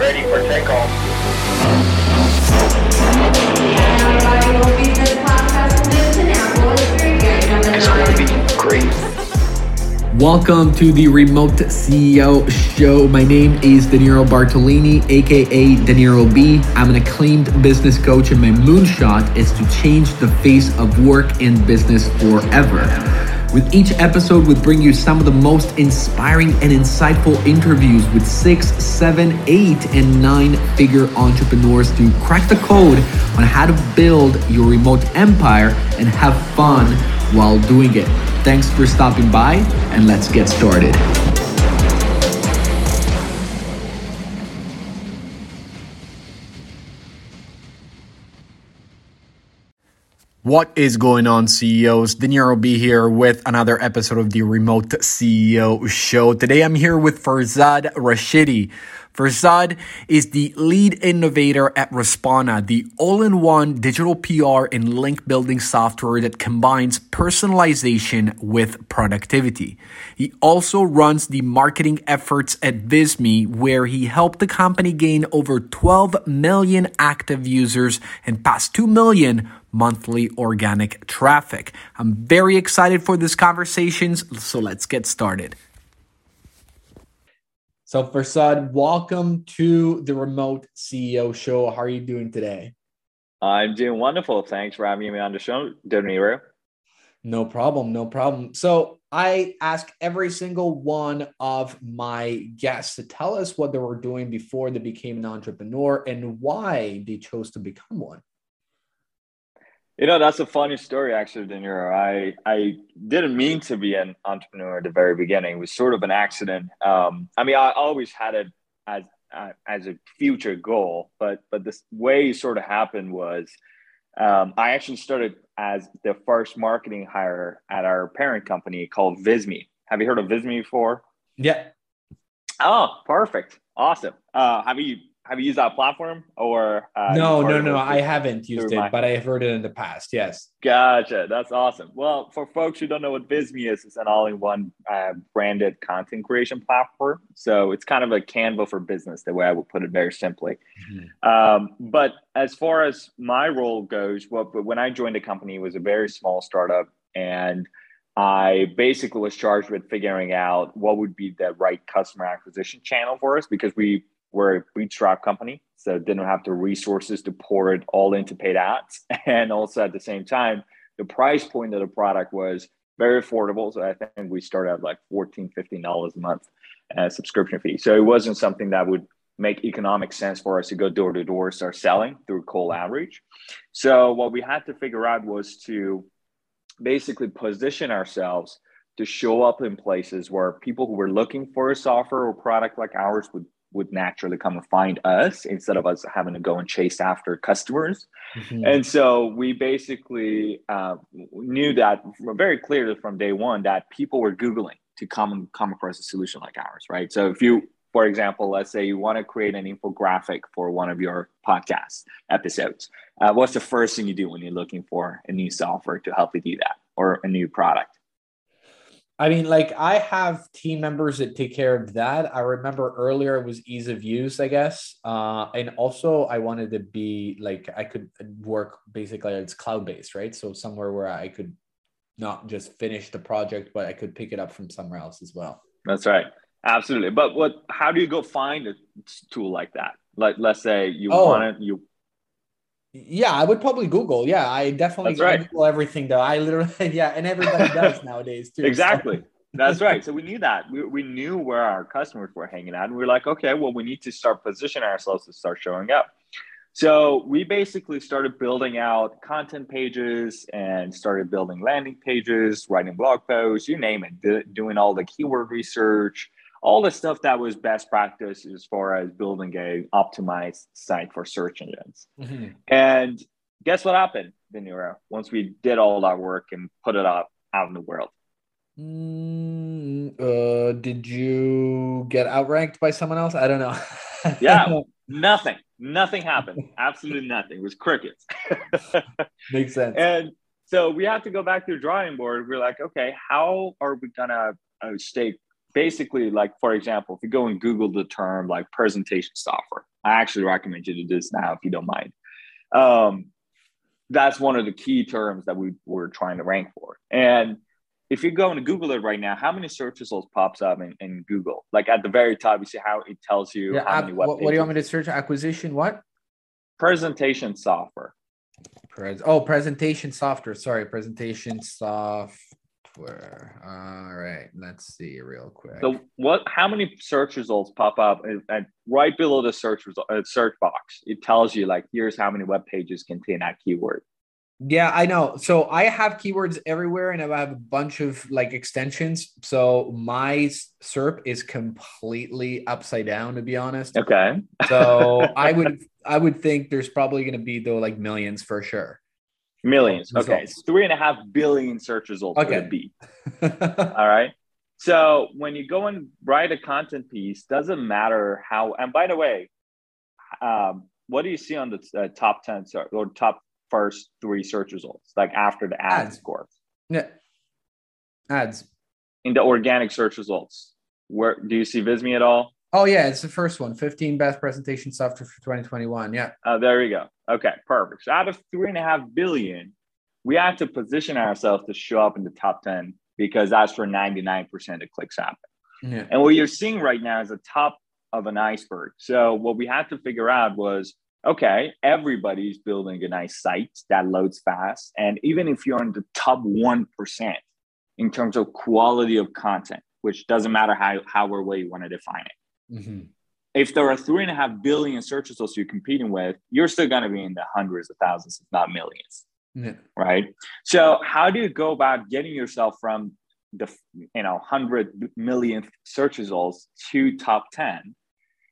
ready for takeoff. It's going to be great. Welcome to the Remote CEO Show. My name is Danilo Bartolini, aka Danilo B. I'm an acclaimed business coach, and my moonshot is to change the face of work and business forever. With each episode, we bring you some of the most inspiring and insightful interviews with six, seven, eight, and nine figure entrepreneurs to crack the code on how to build your remote empire and have fun while doing it. Thanks for stopping by, and let's get started. What is going on, CEOs? Danilo B here with another episode of the Remote CEO Show. Today I'm here with Farzad Rashidi. Farzad is the lead innovator at Respona, the all in one digital PR and link building software that combines personalization with productivity. He also runs the marketing efforts at Visme, where he helped the company gain over 12 million active users and past 2 million monthly organic traffic. I'm very excited for this conversation, so let's get started. So, Farzad, welcome to the Remote CEO Show. How are you doing today? I'm doing wonderful. Thanks for having me on the show, Danilo. No problem. No problem. So, I ask every single one of my guests to tell us what they were doing before they became an entrepreneur and why they chose to become one. You know, that's a funny story, actually, Danilo. I I didn't mean to be an entrepreneur at the very beginning. It was sort of an accident. Um, I mean, I always had it as uh, as a future goal, but but the way it sort of happened was um, I actually started as the first marketing hire at our parent company called Visme. Have you heard of Visme before? Yeah. Oh, perfect. Awesome. Uh, have you have you used that platform or uh, no no no i haven't used it but i have heard it in the past yes. Gotcha that's awesome. Well for folks who don't know what visme is it's an all-in-one uh, branded content creation platform. So it's kind of a canva for business the way i would put it very simply. Mm-hmm. um, but as far as my role goes well when i joined the company it was a very small startup and I basically was charged with figuring out what would be the right customer acquisition channel for us because we we're a bootstrap company, so didn't have the resources to pour it all into paid ads. And also at the same time, the price point of the product was very affordable. So I think we started at like 14 $15 a month as subscription fee. So it wasn't something that would make economic sense for us to go door to door, start selling through cold outreach. So what we had to figure out was to basically position ourselves to show up in places where people who were looking for a software or product like ours would would naturally come and find us instead of us having to go and chase after customers. Mm-hmm. And so we basically uh, knew that very clearly from day one that people were Googling to come come across a solution like ours, right? So if you, for example, let's say you want to create an infographic for one of your podcast episodes, uh, what's the first thing you do when you're looking for a new software to help you do that or a new product? I mean, like I have team members that take care of that. I remember earlier it was ease of use, I guess. Uh, and also I wanted to be like I could work basically it's cloud based, right? So somewhere where I could not just finish the project, but I could pick it up from somewhere else as well. That's right. Absolutely. But what how do you go find a tool like that? Like let's say you oh. want it, you yeah, I would probably Google. Yeah, I definitely That's right. Google everything though. I literally, yeah, and everybody does nowadays too. Exactly. So. That's right. So we knew that. We, we knew where our customers were hanging out. And we are like, okay, well, we need to start positioning ourselves to start showing up. So we basically started building out content pages and started building landing pages, writing blog posts, you name it, doing all the keyword research, all the stuff that was best practice as far as building a optimized site for search engines. Mm-hmm. And guess what happened, Danilo, once we did all that work and put it up out in the world? Mm, uh, did you get outranked by someone else? I don't know. yeah, nothing. Nothing happened. Absolutely nothing. It was crickets. Makes sense. And so we have to go back to the drawing board. We're like, okay, how are we gonna uh, stay basically like for example, if you go and Google the term like presentation software, I actually recommend you to do this now if you don't mind. Um, that's one of the key terms that we were trying to rank for. And if you go and Google it right now, how many search results pops up in, in Google? Like at the very top, you see how it tells you yeah, how many what, what do you want me to search? Acquisition what? Presentation software. Pres- oh, presentation software. Sorry, presentation software. All right, let's see real quick. So, what? How many search results pop up? And right below the search result, uh, search box, it tells you like, here's how many web pages contain that keyword. Yeah, I know. So I have keywords everywhere and I have a bunch of like extensions. So my SERP is completely upside down to be honest. Okay. so I would I would think there's probably going to be though like millions for sure. Millions. Okay. It's three and a half billion search results okay. be. All right. So when you go and write a content piece, doesn't matter how. And by the way, um, what do you see on the uh, top ten or top first three search results, like after the ads, ads. score. Yeah. Ads. In the organic search results. Where do you see Visme at all? Oh yeah, it's the first one. 15 best presentation software for 2021. Yeah. Oh, there you go. Okay, perfect. So out of three and a half billion, we have to position ourselves to show up in the top 10 because that's where 99% of clicks happen. Yeah. And what you're seeing right now is the top of an iceberg. So what we had to figure out was okay, everybody's building a nice site that loads fast. And even if you're in the top 1% in terms of quality of content, which doesn't matter how, how or where you want to define it. Mm-hmm. If there are three and a half billion search results you're competing with, you're still going to be in the hundreds of thousands, if not millions. Yeah. Right. So, how do you go about getting yourself from the you know hundred millionth search results to top ten?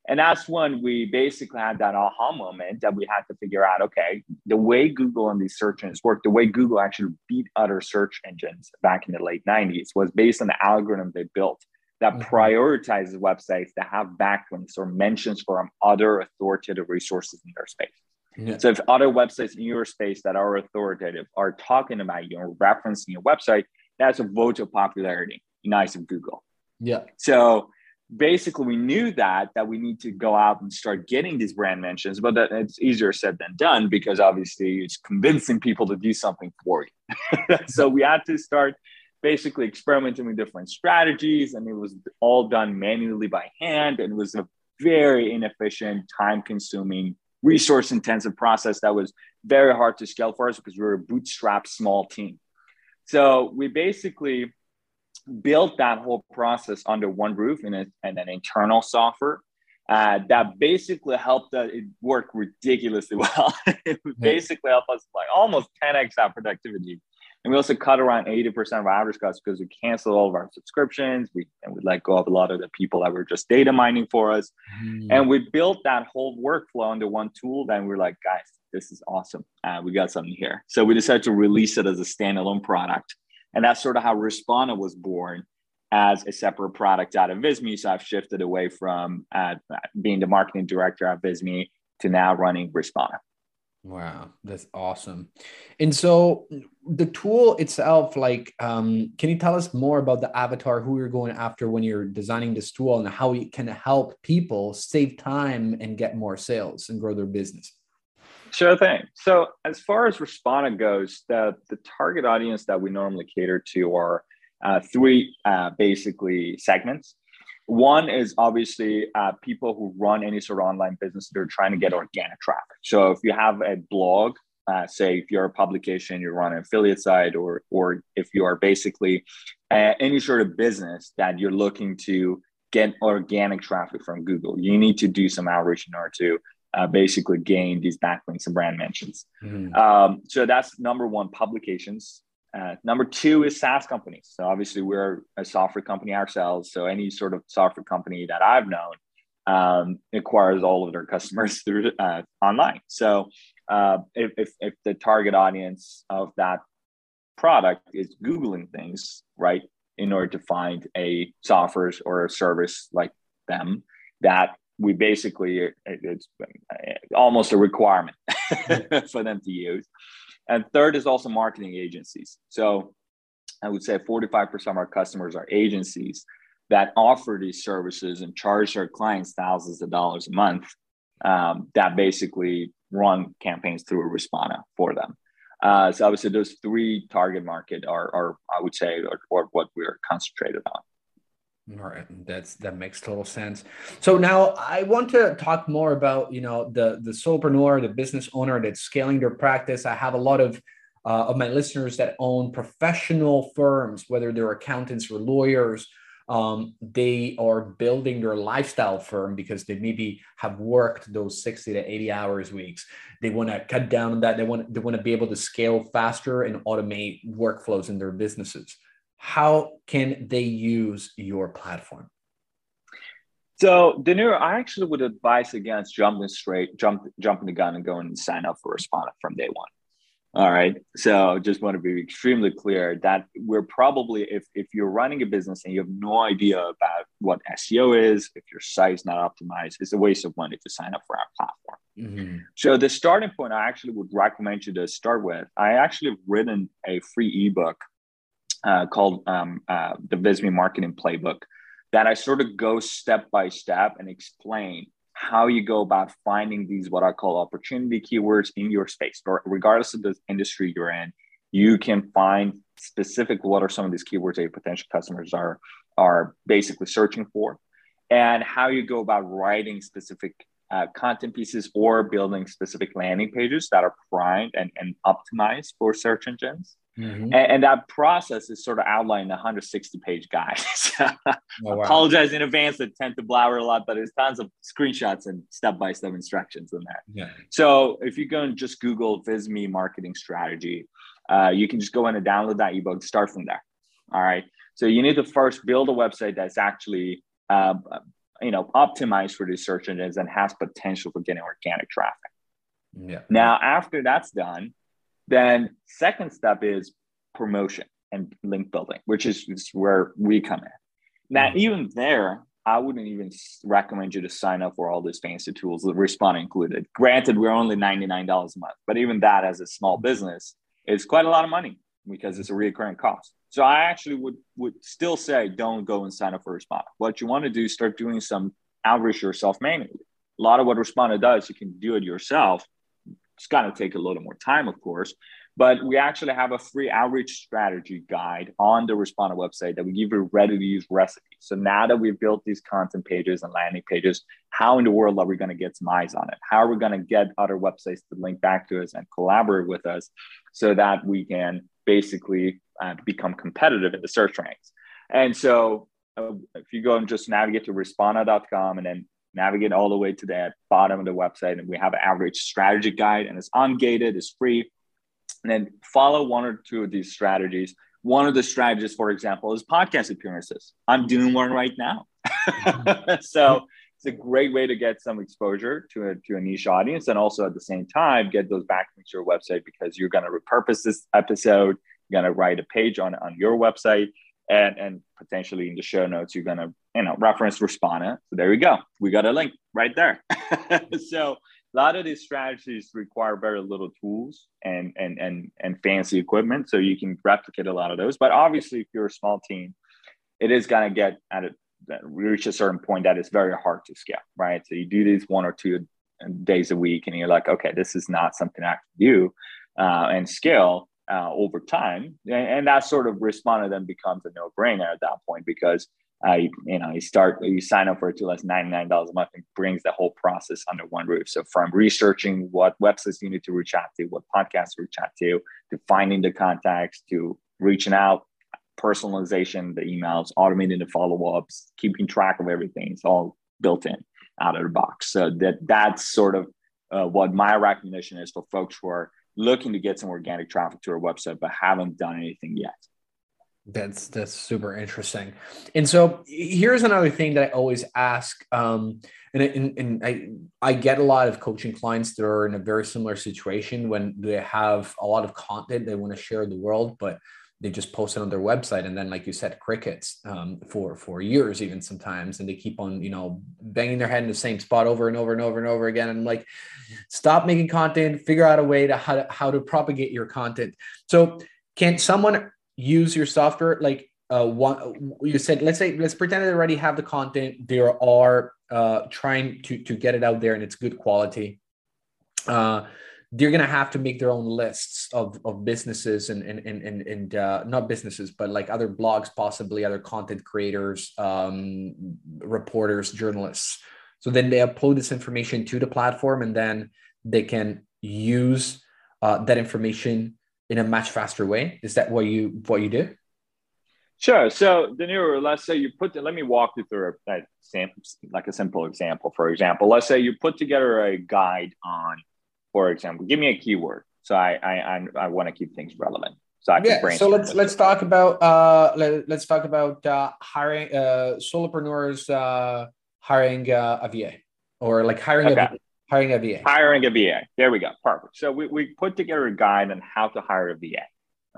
And that's when we basically had that aha moment that we had to figure out okay, the way Google and these search engines work, the way Google actually beat other search engines back in the late 90s was based on the algorithm they built that mm-hmm. prioritizes websites that have backlinks or mentions from other authoritative resources in their space. Yeah. So if other websites in your space that are authoritative are talking about you or referencing your website, that's a vote of popularity in eyes of Google. Yeah. So basically we knew that that we need to go out and start getting these brand mentions but that it's easier said than done because obviously it's convincing people to do something for you so we had to start basically experimenting with different strategies and it was all done manually by hand and it was a very inefficient time consuming resource intensive process that was very hard to scale for us because we were a bootstrap small team so we basically built that whole process under one roof in, a, in an internal software uh, that basically helped us, it work ridiculously well. it basically helped us like almost 10x our productivity. And we also cut around 80% of our average costs because we canceled all of our subscriptions. We and we let go of a lot of the people that were just data mining for us. Mm. And we built that whole workflow under one tool. Then we are like, guys, this is awesome. Uh, we got something here. So we decided to release it as a standalone product. And that's sort of how Respona was born as a separate product out of Visme. So I've shifted away from uh, being the marketing director at Visme to now running Respona. Wow, that's awesome. And so the tool itself, like, um, can you tell us more about the avatar, who you're going after when you're designing this tool and how it can help people save time and get more sales and grow their business? Sure thing. So as far as Respona goes, the, the target audience that we normally cater to are uh, three uh, basically segments. One is obviously uh, people who run any sort of online business. They're trying to get organic traffic. So if you have a blog, uh, say if you're a publication, you run an affiliate site, or or if you are basically uh, any sort of business that you're looking to get organic traffic from Google, you need to do some outreach in order to uh, basically gain these backlinks and brand mentions. Mm-hmm. Um, so that's number one, publications. Uh, number two is SaaS companies. So obviously we're a software company ourselves. So any sort of software company that I've known um, acquires all of their customers through uh, online. So uh, if, if, if the target audience of that product is Googling things, right, in order to find a software or a service like them that we basically it's almost a requirement for them to use. And third is also marketing agencies. So i would say 45% of our customers are agencies that offer these services and charge their clients thousands of dollars a month um, that basically run campaigns through Respona for them. Uh, so obviously those three target market are, are I would say, are, are what we're concentrated on. All right, that's that makes total sense. So now I want to talk more about you know the the solopreneur, the business owner that's scaling their practice. I have a lot of uh, of my listeners that own professional firms, whether they're accountants or lawyers. Um, they are building their lifestyle firm because they maybe have worked those 60 to 80 hours weeks. They want to cut down on that. They want they want to be able to scale faster and automate workflows in their businesses how can they use your platform? So, Danilo, I actually would advise against jumping straight, jump, jumping the gun and going and sign up for Respona from day one. All right. So, just want to be extremely clear that we're probably, if, if you're running a business and you have no idea about what SEO is, if your site is not optimized, it's a waste of money to sign up for our platform. Mm-hmm. So, the starting point I actually would recommend you to start with, I actually have written a free ebook uh, called um, uh, the Visme Marketing Playbook that I sort of go step by step and explain how you go about finding these what I call opportunity keywords in your space, or regardless of the industry you're in, you can find specific what are some of these keywords that your potential customers are are basically searching for, and how you go about writing specific uh, content pieces or building specific landing pages that are primed and, and optimized for search engines. Mm-hmm. And, and, that process is sort of outlined in a 160 page guide. so oh, wow. apologize in advance that tend to blabber a lot, but there's tons of screenshots and step by step instructions in there. Yeah. So if you go and just Google Visme marketing strategy, uh, you can just go in and download that ebook, start from there. All right. So you need to first build a website that's actually, uh, you know, optimized for these search engines and has potential for getting organic traffic. Yeah. Now, after that's done, then second step is promotion and link building, which is, is where we come in. Now, mm-hmm. even there, I wouldn't even recommend you to sign up for all these fancy tools, the Respona included. Granted, we're only $99 a month, but even that as a small business is quite a lot of money because it's a recurring cost. So I actually would would still say don't go and sign up for Respona. What you want to do is start doing some outreach yourself manually. A lot of what Respona does, you can do it yourself it's going to take a little more time, of course, but we actually have a free outreach strategy guide on the Respona website that we give you ready to use recipes. So now that we've built these content pages and landing pages, how in the world are we going to get some eyes on it? How are we going to get other websites to link back to us and collaborate with us so that we can basically uh, become competitive in the search ranks? And so uh, if you go and just navigate to respona.com and then navigate all the way to the bottom of the website and we have an average strategy guide and it's ungated it's free. And then follow one or two of these strategies. One of the strategies for example is podcast appearances. I'm doing one right now. So it's a great way to get some exposure to a, to a niche audience and also at the same time get those backlinks to your website because you're going to repurpose this episode you're going to write a page on, on your website and and potentially in the show notes you're gonna you know reference Respona. So there we go. We got a link right there. so a lot of these strategies require very little tools and and and and fancy equipment, so you can replicate a lot of those. But obviously, if you're a small team, it is gonna get at a reach a certain point that is very hard to scale, right? So you do these one or two days a week, and you're like, okay, this is not something I can do uh, and scale uh, over time, and, and, that sort of Respona then becomes a no-brainer at that point because uh, you, you know you start you sign up for it to less ninety nine dollars a month and brings the whole process under one roof. So from researching what websites you need to reach out to, what podcasts to reach out to, to finding the contacts, to reaching out, personalization, the emails, automating the follow ups, keeping track of everything. It's all built in out of the box. So that that's sort of uh, what my recommendation is for folks who are looking to get some organic traffic to our website, but haven't done anything yet. That's that's super interesting. And so here's another thing that I always ask. Um, and, and, and I I get a lot of coaching clients that are in a very similar situation when they have a lot of content they want to share the world, but they just post it on their website and then like you said crickets um, for for years even sometimes and they keep on you know banging their head in the same spot over and over and over and over again and like stop making content figure out a way to how to how to propagate your content so can someone use your software like uh, one you said let's say let's pretend they already have the content. They are uh, trying to to get it out there and it's good quality. Uh, they're gonna have to make their own lists of, of businesses and and and and, and uh, not businesses but like other blogs possibly other content creators um, reporters journalists. So then they upload this information to the platform and then they can use uh, that information in a much faster way is that what you what you do Sure. So, Danilo, let's say you put, let me walk you through a, a, like a simple example. For example, let's say you put together a guide on, for example, give me a keyword. So I I I, I want to keep things relevant. So I yeah. So let's let's talk about uh let, us talk about uh, hiring uh solopreneurs uh hiring uh, a VA or like hiring okay. a hiring a VA. Hiring a VA. There we go. Perfect. So we we put together a guide on how to hire a VA.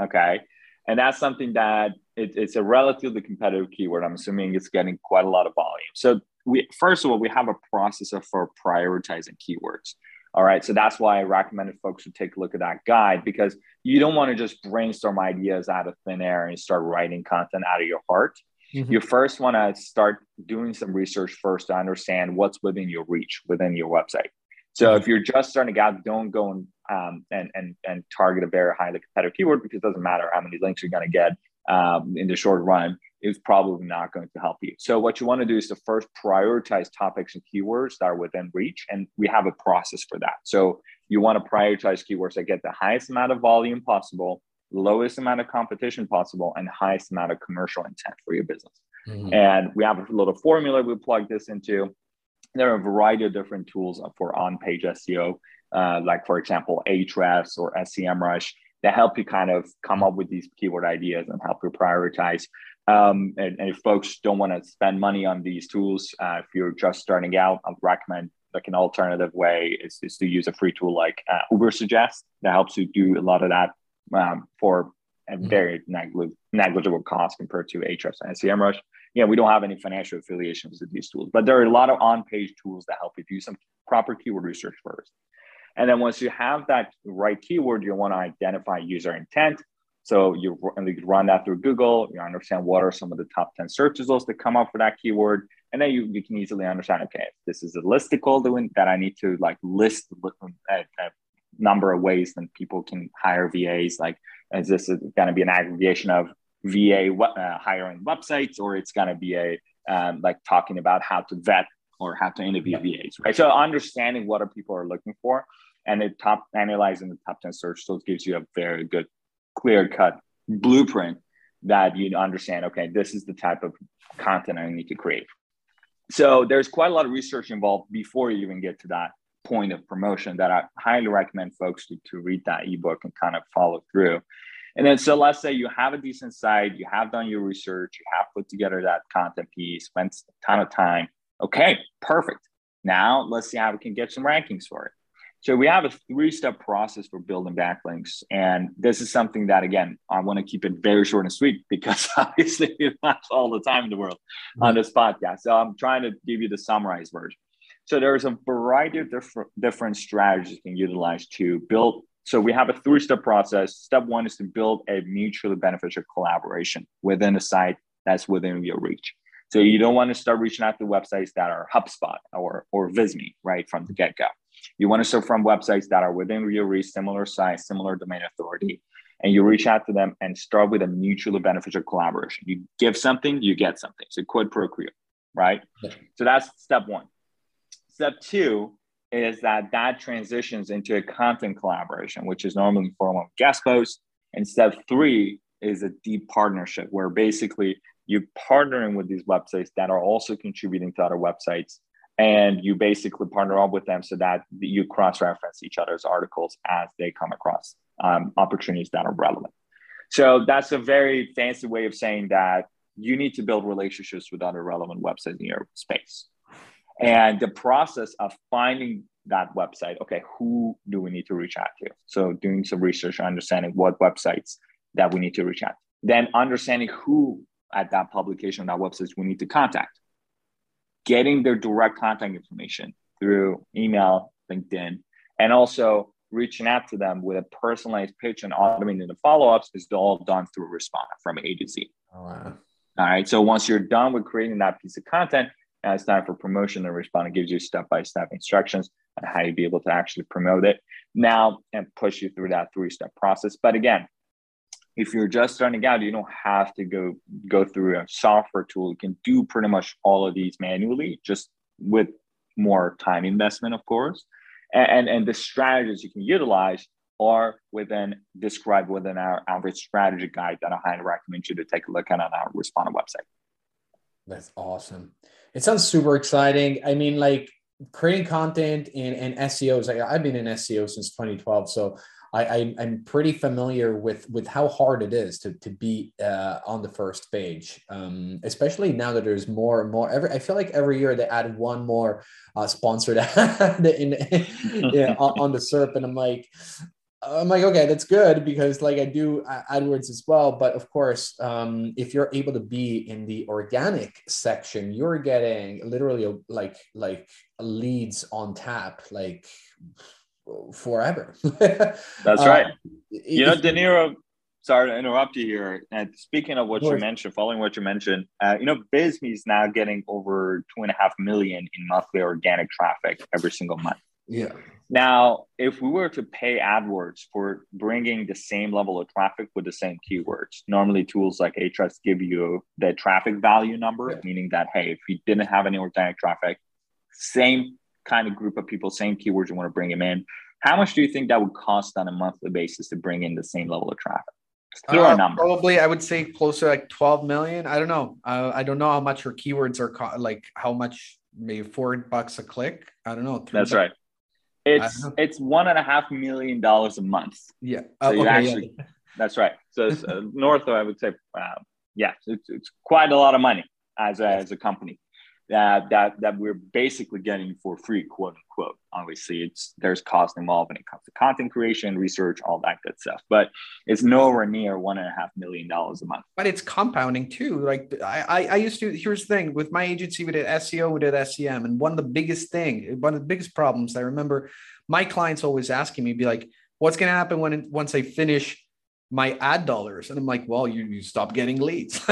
Okay and that's something that it, it's a relatively competitive keyword. I'm assuming it's getting quite a lot of volume. So we first of all we have a process for prioritizing keywords. All right, so that's why I recommended folks to take a look at that guide because you don't want to just brainstorm ideas out of thin air and start writing content out of your heart. Mm-hmm. You first want to start doing some research first to understand what's within your reach within your website. So if you're just starting out, don't go and um, and and and target a very highly competitive keyword because it doesn't matter how many links you're going to get um, in the short run. It's probably not going to help you. So what you want to do is to first prioritize topics and keywords that are within reach, and we have a process for that. So you want to prioritize keywords that get the highest amount of volume possible, lowest amount of competition possible, and highest amount of commercial intent for your business. Mm-hmm. And we have a little formula we plug this into. There are a variety of different tools for on-page SEO uh, like for example, Ahrefs or SEMrush that help you kind of come up with these keyword ideas and help you prioritize. Um, and, and, if folks don't want to spend money on these tools, uh, if you're just starting out, I'd recommend like an alternative way is, is to use a free tool like uh, Ubersuggest that helps you do a lot of that um, for a mm-hmm. very negli- negligible cost compared to Ahrefs and SEMrush. Yeah, we don't have any financial affiliations with these tools, but there are a lot of on-page tools that help you do some proper keyword research first. And then once you have that right keyword, you want to identify user intent. So you, run that through Google, you understand what are some of the top 10 search results that come up for that keyword. And then you, you can easily understand, okay, this is a listicle doing that I need to like list a, a uh, uh, number of ways that people can hire VAs. Like, is this going to be an aggregation of VA uh, hiring websites, or it's going to be a um, like talking about how to vet or how to interview VAs, right? So understanding what are people are looking for and it top analyzing the top 10 search results gives you a very good clear cut blueprint that you understand okay this is the type of content i need to create. So there's quite a lot of research involved before you even get to that point of promotion that i highly recommend folks to, to read that ebook and kind of follow through and then so let's say you have a decent site you have done your research you have put together that content piece spent a ton of time okay perfect now let's see how we can get some rankings for it so we have a three-step process for building backlinks, and this is something that again I want to keep it very short and sweet because obviously we have all the time in the world mm-hmm. on this podcast. So I'm trying to give you the summarized version. So there's a variety of different different strategies you can utilize to build. So we have a three-step process. Step one is to build a mutually beneficial collaboration within a site that's within your reach. So you don't want to start reaching out to websites that are HubSpot or or Visme right from the get-go. You want to start from websites that are within your reach, similar size, similar domain authority, and you reach out to them and start with a mutually beneficial collaboration. You give something, you get something. So quid pro quo, right? Yeah. So that's step one. Step two is that that transitions into a content collaboration, which is normally in the form of guest posts. And step three is a deep partnership where basically you're partnering with these websites that are also contributing to other websites. And you basically partner up with them so that you cross-reference each other's articles as they come across um, opportunities that are relevant. So that's a very fancy way of saying that you need to build relationships with other relevant websites in your space and the process of finding that website okay who do we need to reach out to so doing some research understanding what websites that we need to reach out then understanding who at that publication that websites we need to contact getting their direct contact information through email, LinkedIn, and also reaching out to them with a personalized pitch and automating the follow-ups is all done through Respona from A to Z. Oh, wow. All right. So once you're done with creating that piece of content, it's time for promotion. the Respona gives you step by step instructions on how you'd be able to actually promote it now and push you through that three step process. But again, if you're just starting out, you don't have to go go through a software tool. You can do pretty much all of these manually, just with more time investment, of course. And, and the strategies you can utilize are within described within our average strategy guide that I highly recommend you to take a look at on our Respona website. That's awesome. It sounds super exciting. I mean, like creating content and, and SEO is like I've been in SEO since 2012. So I, I am pretty familiar with with how hard it is to to be uh, on the first page, um, especially now that there's more and more. Every I feel like every year they add one more uh, sponsored ad in, yeah, on, on the SERP, and I'm like, I'm like, okay, that's good because like I do AdWords as well. But of course, um, if you're able to be in the organic section, you're getting literally like like leads on tap, like forever. That's uh, right. you know, De Niro. Sorry to interrupt you here. And speaking of what you mentioned, following what you mentioned, uh, you know, Visme is now getting over two and a half million in monthly organic traffic every single month. Yeah. Now, if we were to pay AdWords for bringing the same level of traffic with the same keywords, normally tools like Ahrefs give you the traffic value number, yeah. meaning that, hey, if you didn't have any organic traffic, same kind of group of people, same keywords you want to bring them in. How much do you think that would cost on a monthly basis to bring in the same level of traffic? Throw uh, a number. Probably, I would say closer like 12 million. I don't know. Uh, I don't know how much your keywords are, co- like how much, maybe four bucks a click. I don't know. That's bucks. right. It's it's one and a half million dollars a month. Yeah. So uh, you okay, actually, yeah. that's right. So it's, uh, north of, I would say, uh, yeah, it's, it's quite a lot of money as a, as a company that that that we're basically getting for free, quote unquote. Obviously, it's there's cost involved when it comes to content creation, research, all that good stuff. But it's nowhere near one and a half million dollars a month. But it's compounding too. Like I, I, I used to. Here's the thing with my agency, we did SEO, we did SEM, and one of the biggest thing, one of the biggest problems I remember, my clients always asking me, be like, "What's going to happen when once I finish?" My ad dollars. And i'm like well you, you stop getting leads.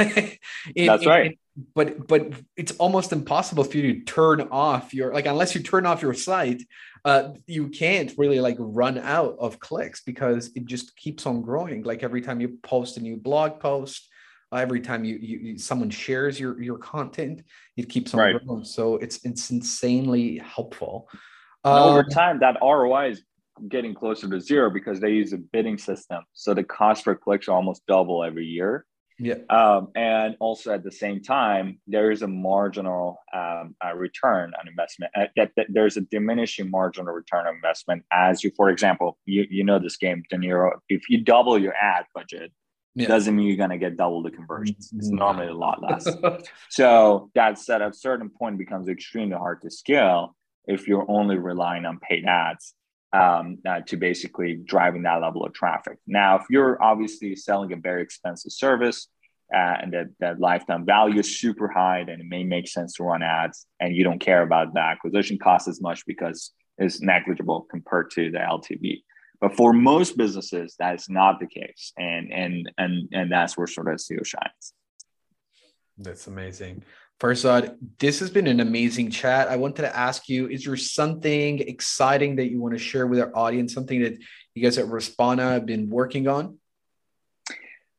It, that's right. it, but but it's almost impossible for you to turn off your like unless you turn off your site uh you can't really like run out of clicks because it just keeps on growing. Like every time you post a new blog post uh, every time you, you, you, someone shares your your content it keeps on right. growing. So it's it's insanely helpful. Um, over time that roi is getting closer to zero because they use a bidding system so the cost per click almost double every year yeah. Um, and also at the same time, there is a marginal um, uh, return on investment. Uh, that, that, there's a diminishing marginal return on investment as you, for example, you, you know this game, De Niro. If you double your ad budget, yeah. doesn't mean you're going to get double the conversions. It's normally a lot less. so that said, at a certain point becomes extremely hard to scale if you're only relying on paid ads um, uh, to basically driving that level of traffic. Now, if you're obviously selling a very expensive service uh, and that, that lifetime value is super high, then it may make sense to run ads and you don't care about the acquisition cost as much because it's negligible compared to the LTV. But for most businesses, that is not the case. And, and, and, and that's where sort of SEO shines. That's amazing. Farzad, this has been an amazing chat. I wanted to ask you, is there something exciting that you want to share with our audience, something that you guys at Respona have been working on?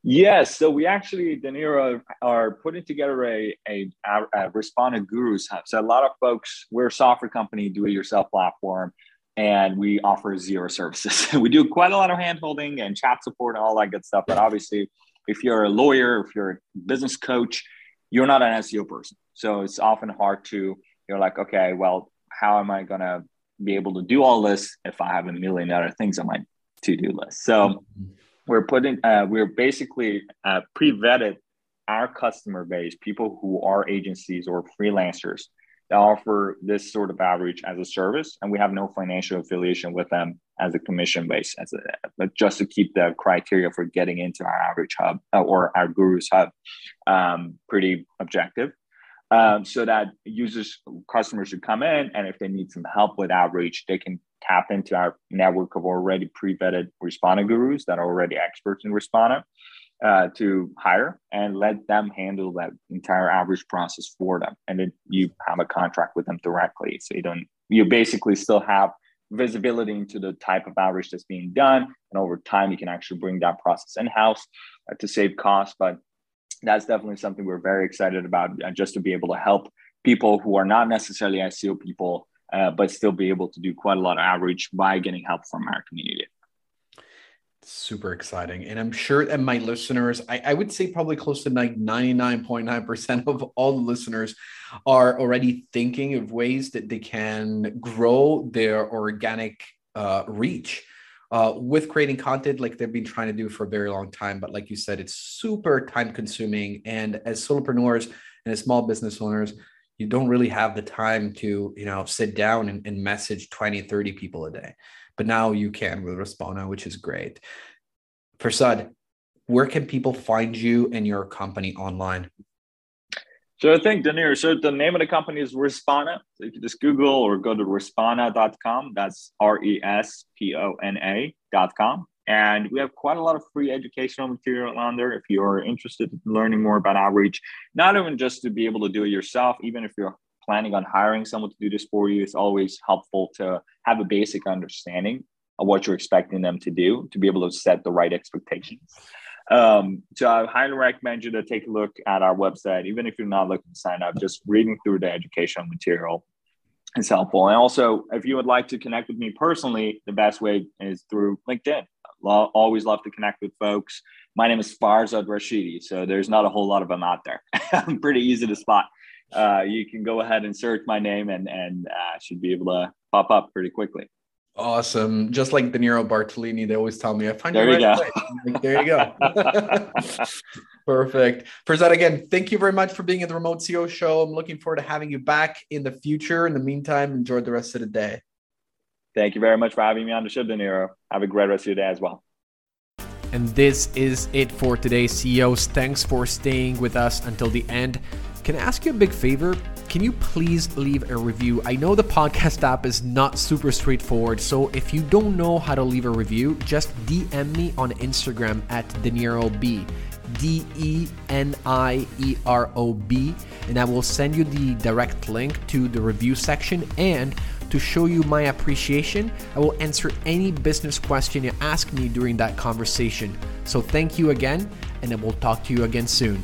Yes, so we actually, Danira, are putting together a, a, a Respona Gurus Hub. So a lot of folks, we're a software company, do-it-yourself platform, and we offer zero services. we do quite a lot of handholding and chat support and all that good stuff. But obviously, if you're a lawyer, if you're a business coach, you're not an SEO person. So it's often hard to, you're like, okay, well, how am I going to be able to do all this if I have a million other things on my to do list? So mm-hmm. we're putting, uh, we're basically uh, pre vetted our customer base, people who are agencies or freelancers that offer this sort of outreach as a service, and we have no financial affiliation with them as a commission base, as a, just to keep the criteria for getting into our outreach hub uh, or our gurus hub um, pretty objective. Um, so that users, customers should come in, and if they need some help with outreach, they can tap into our network of already pre-vetted Respona gurus that are already experts in Respona uh, to hire and let them handle that entire average process for them. And then you have a contract with them directly. So you don't, you basically still have visibility into the type of average that's being done. And over time, you can actually bring that process in house uh, to save costs. But that's definitely something we're very excited about uh, just to be able to help people who are not necessarily SEO people, uh, but still be able to do quite a lot of outreach by getting help from our community super exciting. And i'm sure that my listeners I, I, would say probably close to like 99.9% of all the listeners are already thinking of ways that they can grow their organic uh, reach uh, with creating content like they've been trying to do for a very long time. But like you said it's super time consuming. And as solopreneurs and as small business owners you don't really have the time to you know sit down and, and message 20 30 people a day but now you can with Respona, which is great. Farzad, where can people find you and your company online? So I think Danir, so the name of the company is Respona. So you can just Google or go to respona.com. That's R-E-S-P-O-N-A.com. And we have quite a lot of free educational material on there if you're interested in learning more about outreach, not even just to be able to do it yourself, even if you're planning on hiring someone to do this for you, it's always helpful to have a basic understanding of what you're expecting them to do to be able to set the right expectations. Um, so I highly recommend you to take a look at our website, even if you're not looking to sign up, just reading through the educational material is helpful. And also, if you would like to connect with me personally, the best way is through LinkedIn. Lo- always love to connect with folks. My name is Farzad Rashidi, so there's not a whole lot of them out there. I'm pretty easy to spot uh, you can go ahead and search my name and and uh, should be able to pop up pretty quickly. Awesome. Just like Danilo Bartolini, they always tell me, I find there you right go. Like, there you go. Perfect. that, again, thank you very much for being at the Remote CEO show. I'm looking forward to having you back in the future. In the meantime, enjoy the rest of the day. Thank you very much for having me on the show, Danilo. Have a great rest of your day as well. And this is it for today, CEOs. Thanks for staying with us until the end. Can I ask you a big favor? Can you please leave a review? I know the podcast app is not super straightforward, so if you don't know how to leave a review, just DM me on Instagram at DenieroB. D E N I E R O B, and I will send you the direct link to the review section. And to show you my appreciation, I will answer any business question you ask me during that conversation. So thank you again, and I will talk to you again soon.